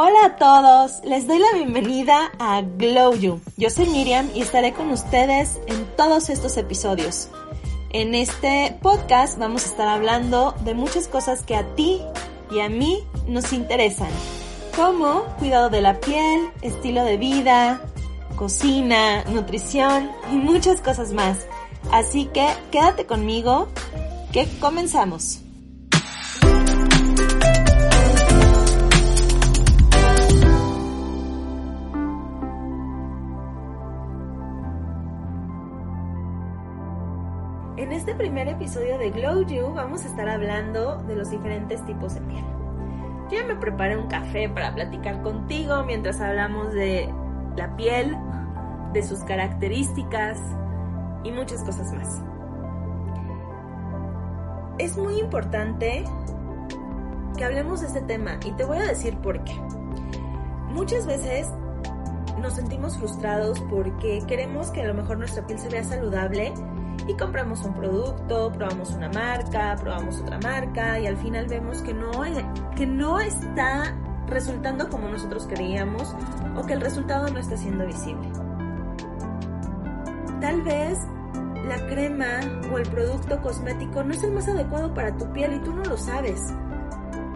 Hola a todos, les doy la bienvenida a Glow You. Yo soy Miriam y estaré con ustedes en todos estos episodios. En este podcast vamos a estar hablando de muchas cosas que a ti y a mí nos interesan, como cuidado de la piel, estilo de vida, cocina, nutrición y muchas cosas más. Así que quédate conmigo, que comenzamos. En este primer episodio de Glow You vamos a estar hablando de los diferentes tipos de piel. Yo ya me preparé un café para platicar contigo mientras hablamos de la piel, de sus características y muchas cosas más. Es muy importante que hablemos de este tema y te voy a decir por qué. Muchas veces nos sentimos frustrados porque queremos que a lo mejor nuestra piel se vea saludable y compramos un producto, probamos una marca, probamos otra marca y al final vemos que no, que no está resultando como nosotros creíamos o que el resultado no está siendo visible. Tal vez la crema o el producto cosmético no es el más adecuado para tu piel y tú no lo sabes.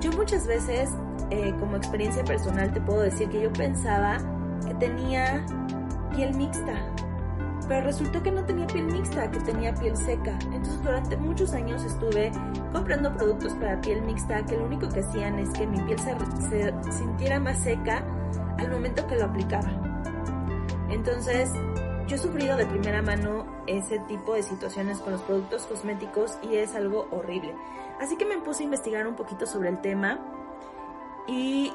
Yo muchas veces, eh, como experiencia personal, te puedo decir que yo pensaba que tenía piel mixta pero resultó que no tenía piel mixta, que tenía piel seca. Entonces durante muchos años estuve comprando productos para piel mixta que lo único que hacían es que mi piel se, sintiera más seca al momento que lo aplicaba. Entonces yo he sufrido de primera mano ese tipo de situaciones con los productos cosméticos y es algo horrible. Así que me puse a investigar un poquito sobre el tema y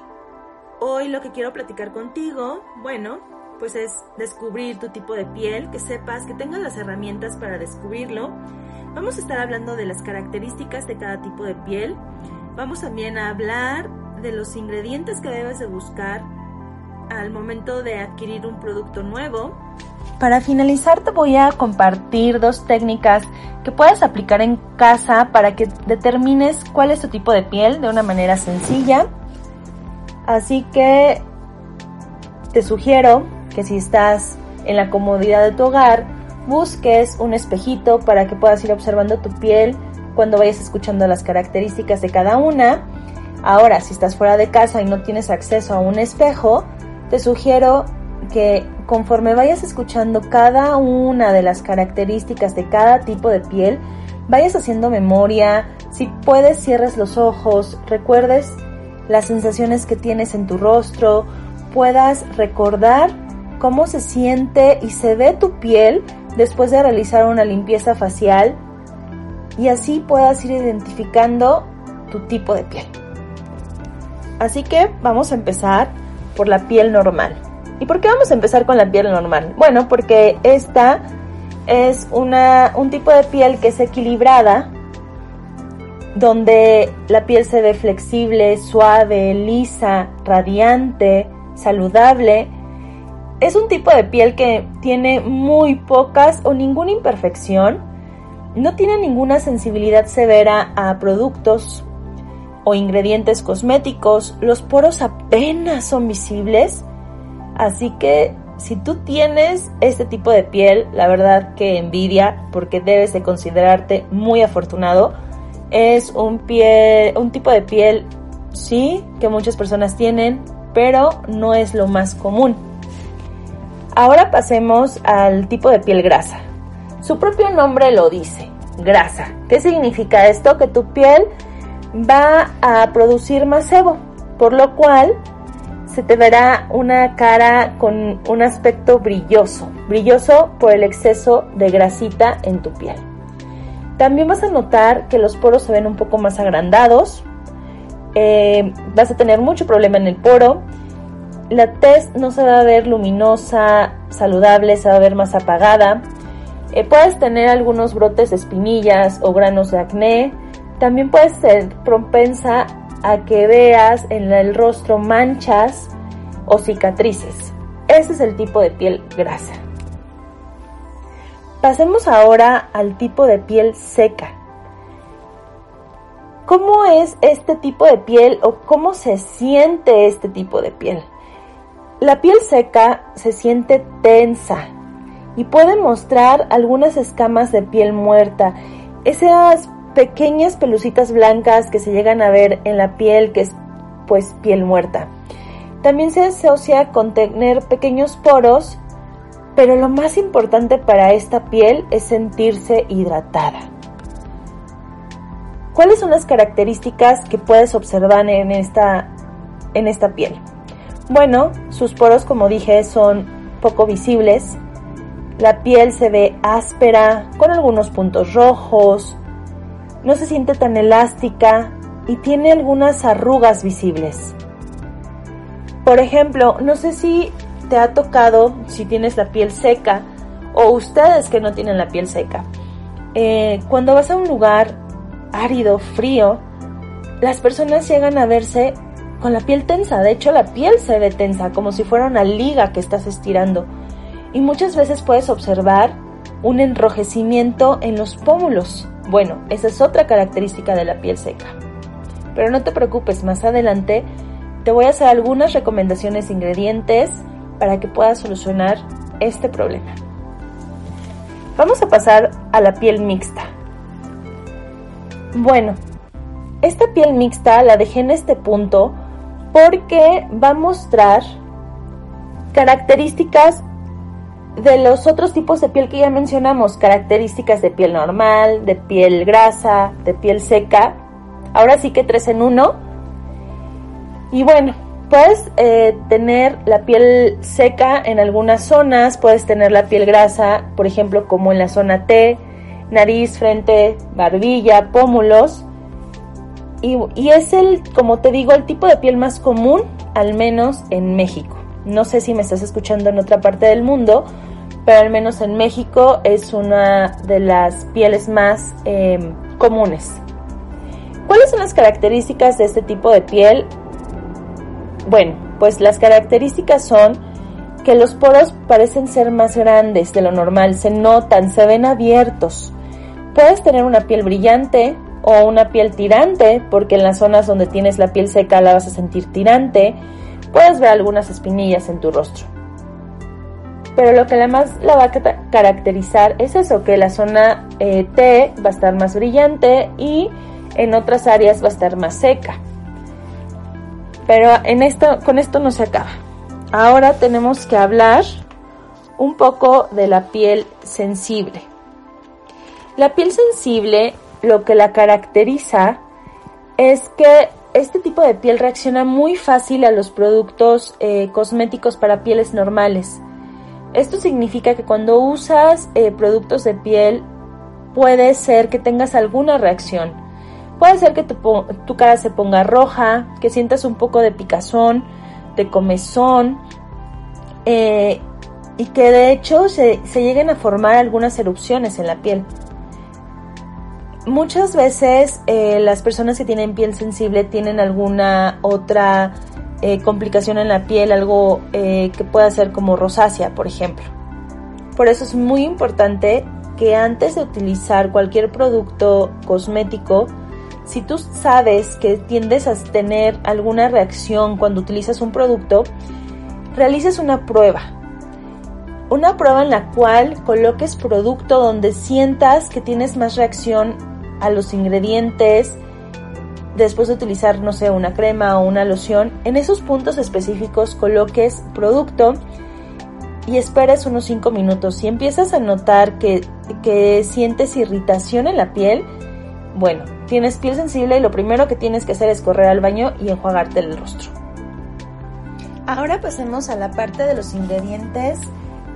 hoy lo que quiero platicar contigo, bueno, pues es descubrir tu tipo de piel, que sepas, que tengas las herramientas para descubrirlo. Vamos a estar hablando de las características de cada tipo de piel. Vamos también a hablar de los ingredientes que debes de buscar al momento de adquirir un producto nuevo. Para finalizar te voy a compartir dos técnicas que puedes aplicar en casa para que determines cuál es tu tipo de piel de una manera sencilla. Así que te sugiero si estás en la comodidad de tu hogar, busques un espejito para que puedas ir observando tu piel cuando vayas escuchando las características de cada una. Ahora, si estás fuera de casa y no tienes acceso a un espejo, te sugiero que conforme vayas escuchando cada una de las características de cada tipo de piel, vayas haciendo memoria, si puedes cierres los ojos, recuerdes las sensaciones que tienes en tu rostro, puedas recordar cómo se siente y se ve tu piel después de realizar una limpieza facial y así puedas ir identificando tu tipo de piel. Así que vamos a empezar por la piel normal. ¿Y por qué vamos a empezar con la piel normal? Bueno, porque esta es una, un tipo de piel que es equilibrada, donde la piel se ve flexible, suave, lisa, radiante, saludable es un tipo de piel que tiene muy pocas o ninguna imperfección, no tiene ninguna sensibilidad severa a productos o ingredientes cosméticos, los poros apenas son visibles, así que si tú tienes este tipo de piel, la verdad que envidia porque debes de considerarte muy afortunado. Es un piel, un tipo de piel sí que muchas personas tienen, pero no es lo más común. Ahora pasemos al tipo de piel grasa. Su propio nombre lo dice, grasa. ¿Qué significa esto? Que tu piel va a producir más sebo, por lo cual se te verá una cara con un aspecto brilloso, brilloso por el exceso de grasita en tu piel. También vas a notar que los poros se ven un poco más agrandados, eh, vas a tener mucho problema en el poro la tez no se va a ver luminosa, saludable, se va a ver más apagada. Eh, puedes tener algunos brotes de espinillas o granos de acné. También puedes ser propensa a que veas en el rostro manchas o cicatrices. Ese es el tipo de piel grasa. Pasemos ahora al tipo de piel seca. ¿Cómo es este tipo de piel o cómo se siente este tipo de piel? La piel seca se siente tensa y puede mostrar algunas escamas de piel muerta, esas pequeñas pelucitas blancas que se llegan a ver en la piel que es pues piel muerta. También se asocia con tener pequeños poros, pero lo más importante para esta piel es sentirse hidratada. ¿Cuáles son las características que puedes observar en esta, en esta piel? Bueno, sus poros, como dije, son poco visibles. La piel se ve áspera, con algunos puntos rojos. No se siente tan elástica y tiene algunas arrugas visibles. Por ejemplo, no sé si te ha tocado, si tienes la piel seca, o ustedes que no tienen la piel seca. Eh, cuando vas a un lugar árido, frío, las personas llegan a verse con la piel tensa. De hecho, la piel se ve tensa, como si fuera una liga que estás estirando. Y muchas veces puedes observar un enrojecimiento en los pómulos. Bueno, esa es otra característica de la piel seca. Pero no te preocupes, más adelante te voy a hacer algunas recomendaciones ingredientes para que puedas solucionar este problema. Vamos a pasar a la piel mixta. Bueno, esta piel mixta la dejé en este punto porque va a mostrar características de los otros tipos de piel que ya mencionamos, características de piel normal, de piel grasa, de piel seca. Ahora sí que tres en uno. Y bueno, puedes eh, tener la piel seca en algunas zonas, puedes tener la piel grasa, por ejemplo, como en la zona T, nariz, frente, barbilla, pómulos. Y, es el, como te digo, el tipo de piel más común, al menos en México. No sé si me estás escuchando en otra parte del mundo, pero al menos en México es una de las pieles más em, comunes. ¿Cuáles son las características de este tipo de piel? Bueno, pues las características son que los poros parecen ser más grandes de lo normal, se notan, se ven abiertos. Puedes tener una piel brillante o una piel tirante, porque en las zonas donde tienes la piel seca la vas a sentir tirante. Puedes ver algunas espinillas en tu rostro. Pero lo que la más la va a caracterizar es eso, que la zona eh, T va a estar más brillante y en otras áreas va a estar más seca. Pero en esto, con esto no se acaba. Ahora tenemos que hablar un poco de la piel sensible. La piel sensible, lo que la caracteriza es que este tipo de piel reacciona muy fácil a los productos eh, cosméticos para pieles normales. Esto significa que cuando usas eh, productos de piel puede ser que tengas alguna reacción. Puede ser que tu, cara se ponga roja, que sientas un poco de picazón, de comezón eh, y que de hecho se lleguen a formar algunas erupciones en la piel muchas veces eh, las personas que tienen piel sensible tienen alguna otra eh, complicación en la piel, algo eh, que pueda ser como rosácea, por ejemplo. Por eso es muy importante que antes de utilizar cualquier producto cosmético, si tú sabes que tiendes a tener alguna reacción cuando utilizas un producto, realices una prueba. Una prueba en la cual coloques producto donde sientas que tienes más reacción a los ingredientes, después de utilizar, no sé, una crema o una loción, en esos puntos específicos coloques producto y esperes unos 5 minutos. Si empiezas a notar que, que sientes irritación en la piel, bueno, tienes piel sensible y lo primero que tienes que hacer es correr al baño y enjuagarte el rostro. Ahora pasemos a la parte de los ingredientes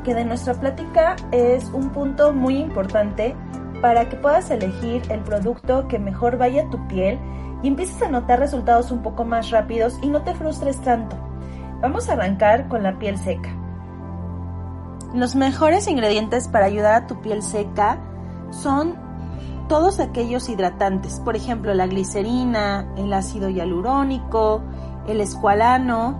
que de nuestra plática es un punto muy importante para que puedas elegir el producto que mejor vaya a tu piel y empieces a notar resultados un poco más rápidos y no te frustres tanto. Vamos a arrancar con la piel seca. Los mejores ingredientes para ayudar a tu piel seca son todos aquellos hidratantes, por ejemplo la glicerina, el ácido hialurónico, el escualano,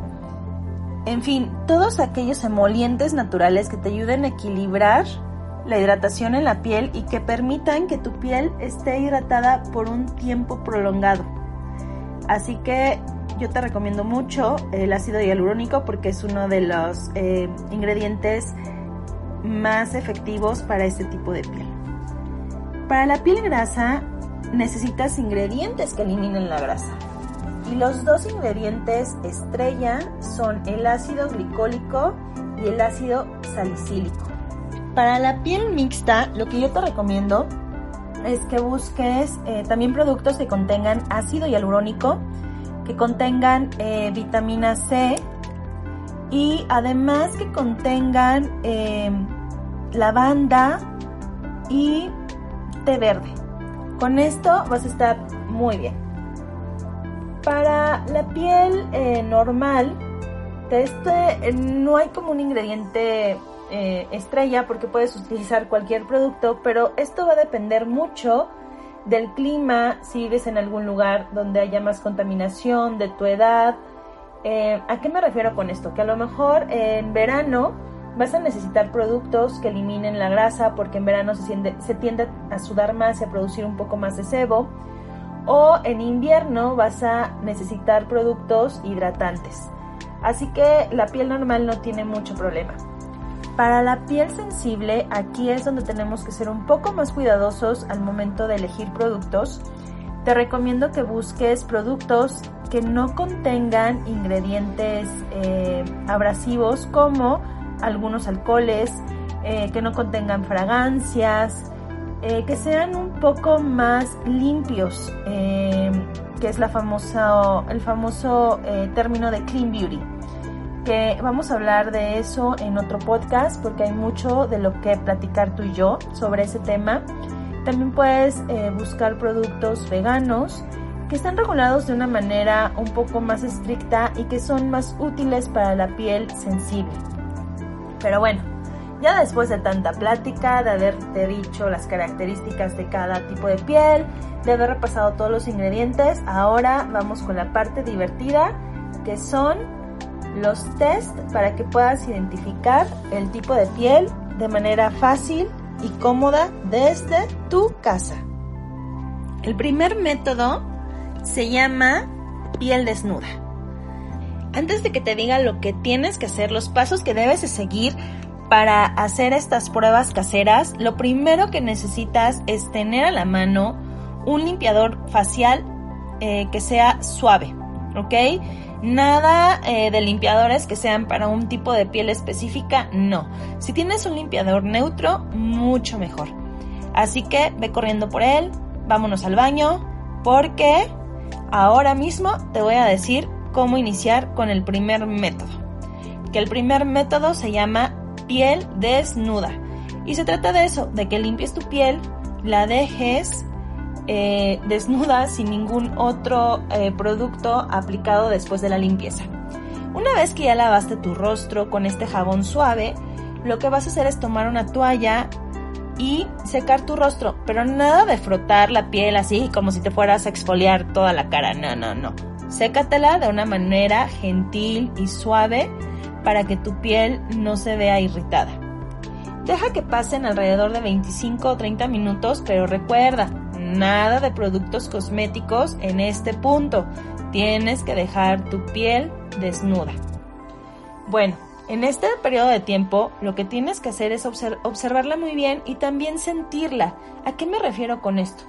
en fin, todos aquellos emolientes naturales que te ayuden a equilibrar la hidratación en la piel y que permitan que tu piel esté hidratada por un tiempo prolongado. Así que yo te recomiendo mucho el ácido hialurónico porque es uno de los eh, ingredientes más efectivos para este tipo de piel. Para la piel grasa necesitas ingredientes que eliminen la grasa. Y los dos ingredientes estrella son el ácido glicólico y el ácido salicílico. Para la piel mixta, lo que yo te recomiendo es que busques eh, también productos que contengan ácido hialurónico, que contengan eh, vitamina C y además que contengan eh, lavanda y té verde. Con esto vas a estar muy bien. Para la piel normal, este, no hay como un ingrediente eh, estrella porque puedes utilizar cualquier producto, pero esto va a depender mucho del clima, si vives en algún lugar donde haya más contaminación, de tu edad. Eh, ¿A qué me refiero con esto? Que a lo mejor en verano vas a necesitar productos que eliminen la grasa porque en verano se, se tiende a sudar más y a producir un poco más de sebo. O en invierno vas a necesitar productos hidratantes. Así que la piel normal no tiene mucho problema. Para la piel sensible, aquí es donde tenemos que ser un poco más cuidadosos al momento de elegir productos. Te recomiendo que busques productos que no contengan ingredientes eh, abrasivos como algunos alcoholes, eh, que no contengan fragancias, eh, que sean un poco más limpios, que es la el famoso término de clean beauty que vamos a hablar de eso en otro podcast porque hay mucho de lo que platicar tú y yo sobre ese tema. También puedes eh, buscar productos veganos que están regulados de una manera un poco más estricta y que son más útiles para la piel sensible. Pero bueno, ya después de tanta plática, de haberte dicho las características de cada tipo de piel, de haber repasado todos los ingredientes, ahora vamos con la parte divertida que son los test para que puedas identificar el tipo de piel de manera fácil y cómoda desde tu casa. El primer método se llama piel desnuda. Antes de que te diga lo que tienes que hacer, los pasos que debes de seguir para hacer estas pruebas caseras, lo primero que necesitas es tener a la mano un limpiador facial eh, que sea suave, ¿ok? Nada eh, de limpiadores que sean para un tipo de piel específica, no. Si tienes un limpiador neutro, mucho mejor. Así que ve corriendo por él, vámonos al baño, porque ahora mismo te voy a decir cómo iniciar con el primer método. Que el primer método se llama piel desnuda. Y se trata de eso, de que limpies tu piel, la dejes eh, desnuda sin ningún otro eh, producto aplicado después de la limpieza. Una vez que ya lavaste tu rostro con este jabón suave, lo que vas a hacer es tomar una toalla y secar tu rostro, pero nada de frotar la piel así como si te fueras a exfoliar toda la cara, no, no, no. Sécatela de una manera gentil y suave para que tu piel no se vea irritada. Deja que pasen alrededor de 25 o 30 minutos, pero recuerda, nada de productos cosméticos en este punto. Tienes que dejar tu piel desnuda. Bueno, en este periodo de tiempo lo que tienes que hacer es observarla muy bien y también sentirla. ¿A qué me refiero con esto?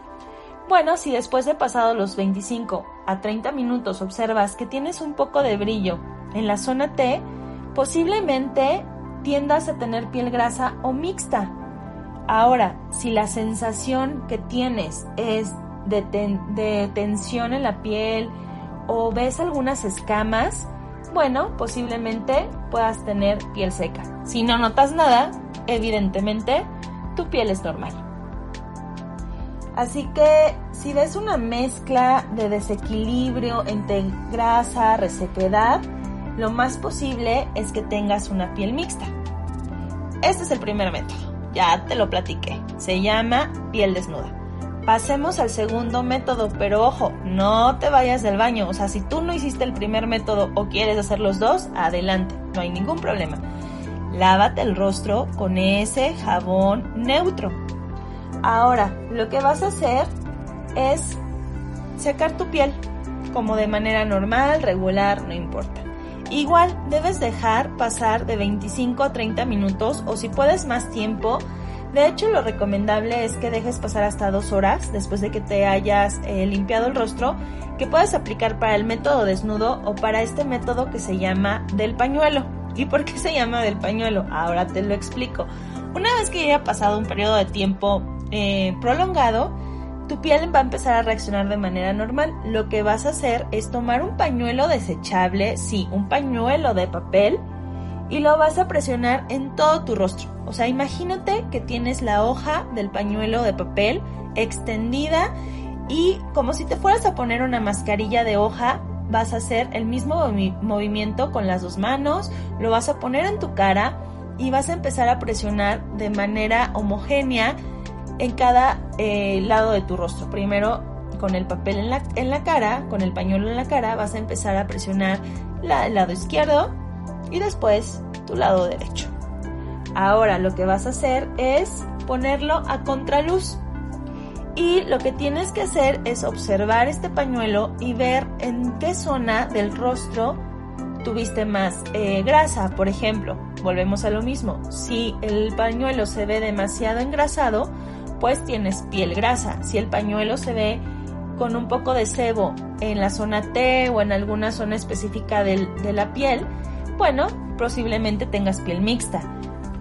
Bueno, si después de pasado los 25 a 30 minutos observas que tienes un poco de brillo en la zona T, posiblemente tiendas a tener piel grasa o mixta, Ahora, si la sensación que tienes es de, tensión en la piel o ves algunas escamas, bueno, posiblemente puedas tener piel seca. Si no notas nada, evidentemente tu piel es normal. Así que si ves una mezcla de desequilibrio entre grasa, resequedad, lo más posible es que tengas una piel mixta. Este es el primer método. Ya te lo platiqué. Se llama piel desnuda. Pasemos al segundo método, pero ojo, no te vayas del baño. O sea, si tú no hiciste el primer método o quieres hacer los dos, adelante, no hay ningún problema. lávate el rostro con ese jabón neutro. Ahora, lo que vas a hacer es secar tu piel como de manera normal, regular, no importa. Igual debes dejar pasar de 25 a 30 minutos o si puedes más tiempo. De hecho, lo recomendable es que dejes pasar hasta dos horas después de que te hayas eh, limpiado el rostro, que puedes aplicar para el método desnudo o para este método que se llama del pañuelo. ¿Y por qué se llama del pañuelo? Ahora te lo explico. Una vez que haya pasado un periodo de tiempo eh, prolongado, tu piel va a empezar a reaccionar de manera normal. Lo que vas a hacer es tomar un pañuelo desechable, sí, un pañuelo de papel, y lo vas a presionar en todo tu rostro. O sea, imagínate que tienes la hoja del pañuelo de papel extendida y como si te fueras a poner una mascarilla de hoja, vas a hacer el mismo movimiento con las dos manos, lo vas a poner en tu cara y vas a empezar a presionar de manera homogénea en cada eh, lado de tu rostro. Primero con el papel en la, en la, cara, con el pañuelo en la cara, vas a empezar a presionar el lado izquierdo y después tu lado derecho. Ahora lo que vas a hacer es ponerlo a contraluz. Y lo que tienes que hacer es observar este pañuelo y ver en qué zona del rostro tuviste más eh, grasa, por ejemplo. Volvemos a lo mismo. Si el pañuelo se ve demasiado engrasado, pues tienes piel grasa. Si el pañuelo se ve con un poco de sebo en la zona T o en alguna zona específica de la piel, bueno, posiblemente tengas piel mixta.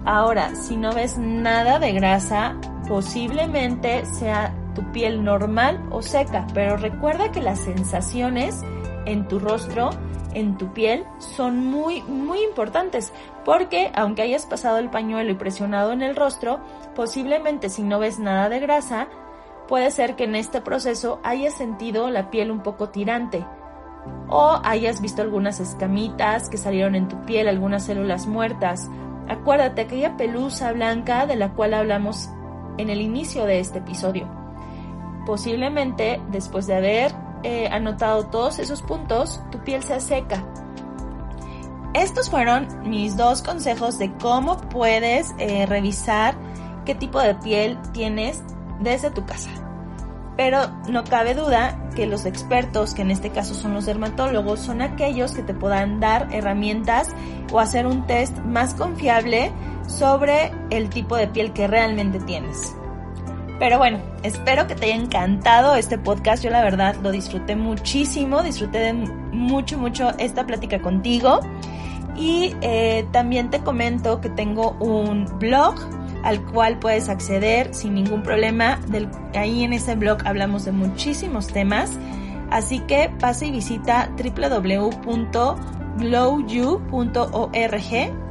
Ahora, si no ves nada de grasa, posiblemente sea tu piel normal o seca, pero recuerda que las sensaciones en tu rostro, en tu piel, son muy, muy importantes, porque aunque hayas pasado el pañuelo y presionado en el rostro, posiblemente si no ves nada de grasa, puede ser que en este proceso hayas sentido la piel un poco tirante o hayas visto algunas escamitas que salieron en tu piel, algunas células muertas. Acuérdate aquella pelusa blanca de la cual hablamos en el inicio de este episodio. Posiblemente después de haber eh, anotado todos esos puntos, tu piel se seca. Estos fueron mis dos consejos de cómo puedes eh, revisar qué tipo de piel tienes desde tu casa. Pero no cabe duda que los expertos, que en este caso son los dermatólogos, son aquellos que te puedan dar herramientas o hacer un test más confiable sobre el tipo de piel que realmente tienes. Pero bueno, espero que te haya encantado este podcast. Yo la verdad lo disfruté muchísimo, disfruté de mucho, mucho esta plática contigo. Y eh, también te comento que tengo un blog al cual puedes acceder sin ningún problema. ahí en ese blog hablamos de muchísimos temas. Así que pasa y visita www.glowyou.org,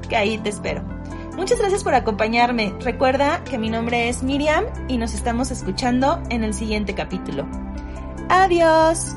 que ahí te espero. Muchas gracias por acompañarme. Recuerda que mi nombre es Miriam y nos estamos escuchando en el siguiente capítulo. Adiós.